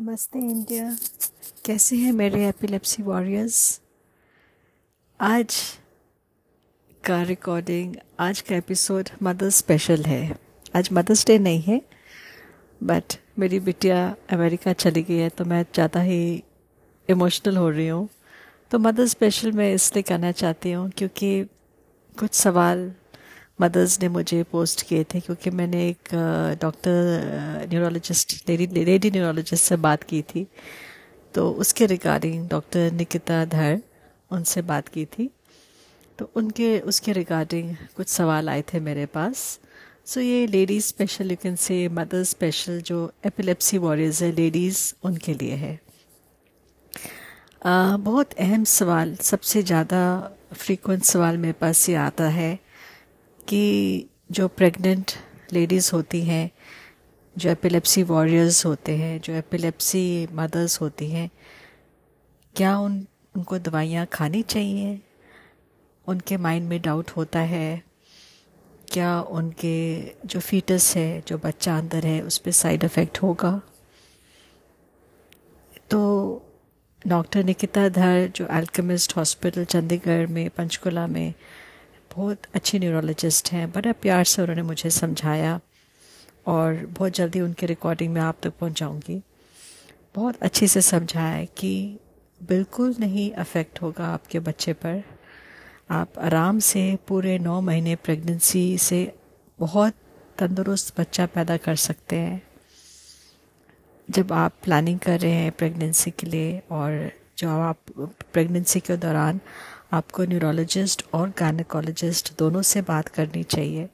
नमस्ते इंडिया। कैसे हैं मेरे एपिलेप्सी वॉरियर्स? आज का रिकॉर्डिंग आज का एपिसोड मदर्स स्पेशल है। आज मदर्स डे नहीं है बट मेरी बिटिया अमेरिका चली गई है तो मैं ज़्यादा ही इमोशनल हो रही हूँ। तो मदर्स स्पेशल मैं इसलिए करना चाहती हूँ क्योंकि कुछ सवाल मदर्स ने मुझे पोस्ट किए थे क्योंकि मैंने एक doctor neurologist lady lady neurologist से बात की थी। तो उसके रिगार्डिंग डॉक्टर निकिता धर उनसे बात की थी। तो उनके उसके रिगार्डिंग कुछ सवाल आए थे मेरे पास। सो so, ये ladies special you can say mother special जो एपिलेप्सी वॉरियर्स है लेडीज़ उनके लिए है। आ, बहुत अहम सवाल सबसे ज़्यादा फ्रीक्वेंट सवाल मेरे पास ये आता है। कि जो प्रेग्नेंट लेडीज़ होती हैं, जो एपिलेप्सी वॉरियर्स होते हैं, जो एपिलेप्सी मदर्स होती हैं, क्या उन, उनको दवाइयाँ खानी चाहिए? उनके माइंड में डाउट होता है। क्या उनके जो फीटस है, जो बच्चा अंदर है, उस पर साइड इफ़ेक्ट होगा? तो डॉक्टर निकिता धर, जो एल्केमिस्ट हॉस्पिटल चंडीगढ़ में, पंचकुला में बहुत अच्छी न्यूरोलॉजिस्ट हैं, बड़ा प्यार से उन्होंने मुझे समझाया और बहुत जल्दी उनकी रिकॉर्डिंग में आप तक पहुंचाऊँगी। बहुत अच्छे से समझाया कि बिल्कुल नहीं अफेक्ट होगा आपके बच्चे पर। आप आराम से पूरे नौ महीने प्रेगनेंसी से बहुत तंदुरुस्त बच्चा पैदा कर सकते हैं। जब आप प्लानिंग कर रहे हैं प्रेगनेंसी के लिए और जो आप प्रेगनेंसी के दौरान आपको न्यूरोलॉजिस्ट और गायनेकोलॉजिस्ट दोनों से बात करनी चाहिए।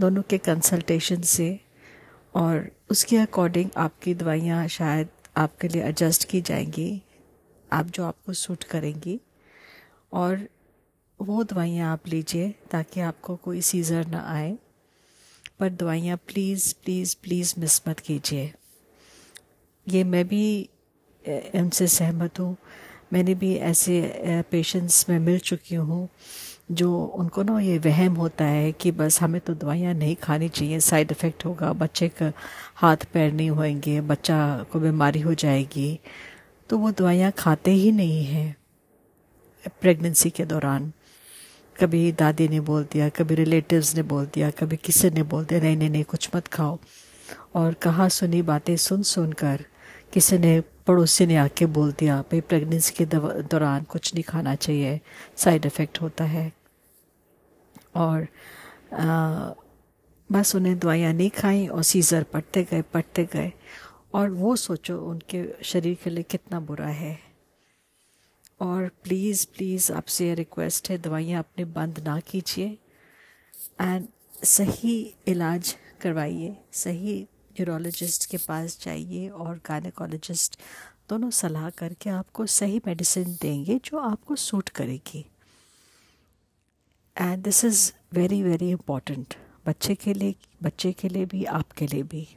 दोनों के कंसल्टेशन से और उसके अकॉर्डिंग आपकी दवाइयाँ शायद आपके लिए एडजस्ट की जाएँगी, आप जो आपको सूट करेंगी और वो दवाइयाँ आप लीजिए ताकि आपको कोई सीज़र ना आए। पर दवाइयाँ प्लीज़ प्लीज़ प्लीज़ मिस मत कीजिए। ये मैं भी उनसे सहमत हूँ। मैंने भी ऐसे पेशेंट्स में मिल चुकी हूँ, जो उनको ना ये वहम होता है कि बस हमें तो दवाइयाँ नहीं खानी चाहिए साइड इफ़ेक्ट होगा, बच्चे का हाथ पैर नहीं होएँगे, बच्चा को बीमारी हो जाएगी तो वो दवाइयाँ खाते ही नहीं हैं। प्रेगनेंसी के दौरान, कभी दादी ने बोल दिया, कभी रिलेटिव्स ने बोल दिया, कभी किसी ने बोल दिया, नहीं नहीं नहीं, कुछ मत खाओ। और कहाँ सुनी बातें सुन सुन कर किसी ने पड़ोसी ने आके बोल दिया भाई प्रेगनेंसी के दौरान कुछ नहीं खाना चाहिए। साइड इफ़ेक्ट होता है। और आ, बस उन्हें दवाइयाँ नहीं खाई और सीज़र पटते गए पटते गए। और वो सोचो उनके शरीर के लिए कितना बुरा है। और प्लीज़ प्लीज़ आपसे रिक्वेस्ट है दवाइयाँ अपने बंद ना कीजिए। एंड सही इलाज करवाइए सही न्यूरोलॉजिस्ट के पास जाइए और गायनेकोलॉजिस्ट दोनों सलाह करके आपको सही मेडिसिन देंगे जो आपको सूट करेगी। And this is very very important बच्चे के लिए, बच्चे के लिए भी, आपके लिए भी।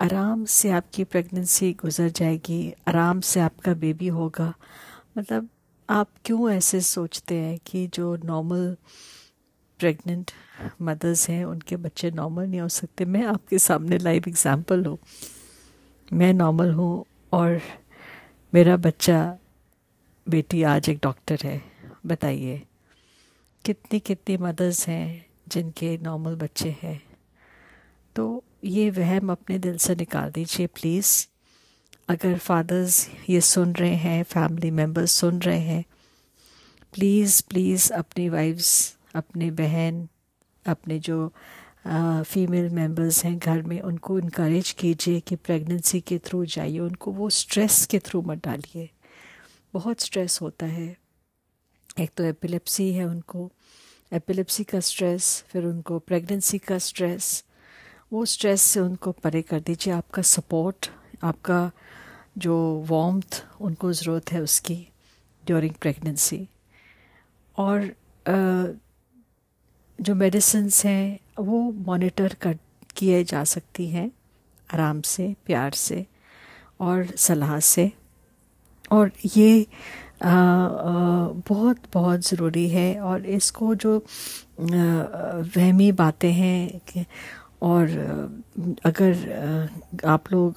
आराम से आपकी प्रेगनेंसी गुजर जाएगी, आराम से आपका बेबी होगा। मतलब आप क्यों ऐसे सोचते हैं कि जो नॉर्मल प्रेग्नेंट मदर्स हैं, उनके बच्चे नॉर्मल नहीं हो सकते। मैं आपके सामने लाइव एग्जांपल हूँ। मैं नॉर्मल हूँ और मेरा बच्चा, बेटी आज एक डॉक्टर है। बताइए, कितनी कितनी मदर्स हैं जिनके नॉर्मल बच्चे हैं? तो ये वहम अपने दिल से निकाल दीजिए प्लीज़ अगर फादर्स ये सुन रहे हैं फैमिली मेंबर्स सुन रहे हैं प्लीज़ प्लीज़ अपनी वाइफ्स अपने बहन, अपने जो फीमेल मेंबर्स हैं घर में, उनको इनक्रेज कीजिए कि प्रेगनेंसी के थ्रू जाइए, उनको वो स्ट्रेस के थ्रू मत डालिए। बहुत स्ट्रेस होता है। एक तो एपिलेप्सी है उनको। एपिलेप्सी का स्ट्रेस फिर उनको प्रेगनेंसी का स्ट्रेस वो स्ट्रेस से उनको परे कर दीजिए। आपका सपोर्ट आपका जो वॉम्थ उनको ज़रूरत है उसकी ड्यूरिंग प्रेगनेंसी और जो मेडिसिन हैं वो मॉनिटर कर किए जा सकती हैं आराम से प्यार से और सलाह से। और ये आ, आ, बहुत बहुत ज़रूरी है और इसको जो वहमी बातें हैं और अगर आप लोग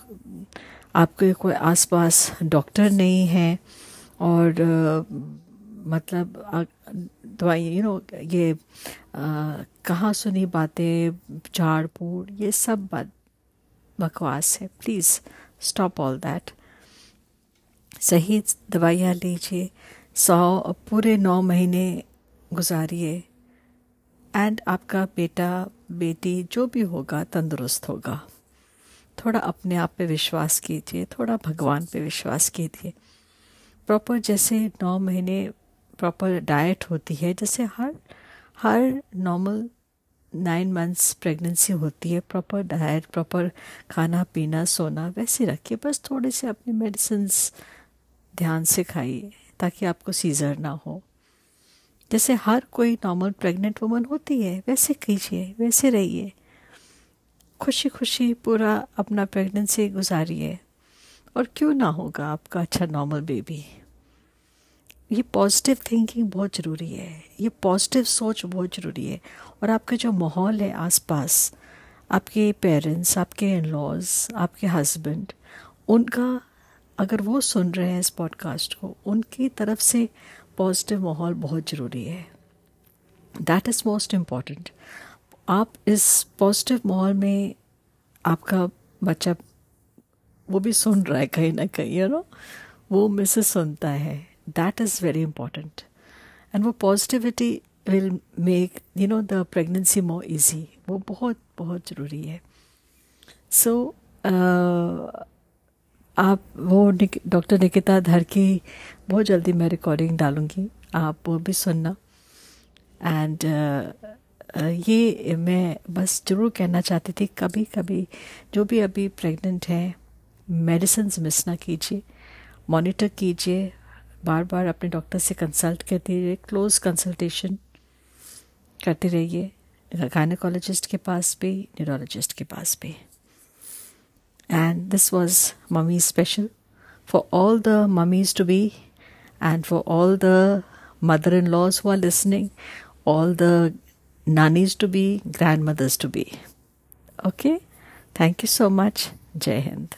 आपके कोई आसपास डॉक्टर नहीं है और मतलब दवाई यू नो ये कहाँ सुनी बातें झाड़ फूड़ ये सब बात बकवास है। प्लीज़ स्टॉप ऑल दैट सही दवाइयाँ लीजिए। सौ पूरे नौ महीने गुजारिए। एंड आपका बेटा, बेटी, जो भी होगा, तंदुरुस्त होगा। थोड़ा अपने आप पे विश्वास कीजिए। थोड़ा भगवान पे विश्वास कीजिए। प्रॉपर जैसे नौ महीने प्रॉपर डाइट होती है, जैसे हर हर नॉर्मल नाइन मंथ्स प्रेगनेंसी होती है प्रॉपर डाइट प्रॉपर खाना, पीना, सोना, वैसे रखिए, बस थोड़े से अपनी मेडिसिन ध्यान से खाइए, ताकि आपको सीज़र ना हो। जैसे हर कोई नॉर्मल प्रेग्नेंट वुमन होती है, वैसे कीजिए, वैसे रहिए। खुशी खुशी पूरा अपना प्रेगनेंसी गुजारिए, और क्यों ना होगा आपका अच्छा नॉर्मल बेबी ये पॉजिटिव थिंकिंग बहुत ज़रूरी है। ये पॉजिटिव सोच बहुत ज़रूरी है। और आपका जो माहौल है आसपास, आपके पेरेंट्स आपके इन लॉज आपके हस्बैंड उनका अगर वो सुन रहे हैं इस पॉडकास्ट को, उनकी तरफ़ से पॉजिटिव माहौल बहुत ज़रूरी है। दैट इज़ मोस्ट इंपॉर्टेंट आप इस पॉजिटिव माहौल में आपका बच्चा वो भी सुन रहा है कहीं ना कहीं यू नो वो मुझसे सुनता है। That is very important and वो positivity will make you know the pregnancy more easy वो बहुत बहुत ज़रूरी है। सो so, uh, आप वो डॉक्टर निकिता धर की बहुत जल्दी मैं रिकॉर्डिंग डालूँगी। आप वो भी सुनना। एंड uh, uh, ये मैं बस ज़रूर कहना चाहती थी कभी कभी जो भी अभी प्रेग्नेंट हैं मेडिसिन मिस ना कीजिए मॉनिटर कीजिए बार बार अपने डॉक्टर से कंसल्ट करते रहिए क्लोज कंसल्टेशन करते रहिए गायनकोलॉजिस्ट के पास भी न्यूरोलॉजिस्ट के पास भी and this was mummy special for all the mummies to be and for all the mother in laws who are listening all the nannies to be, grandmothers to be. Okay? Thank you so much. Jai Hind.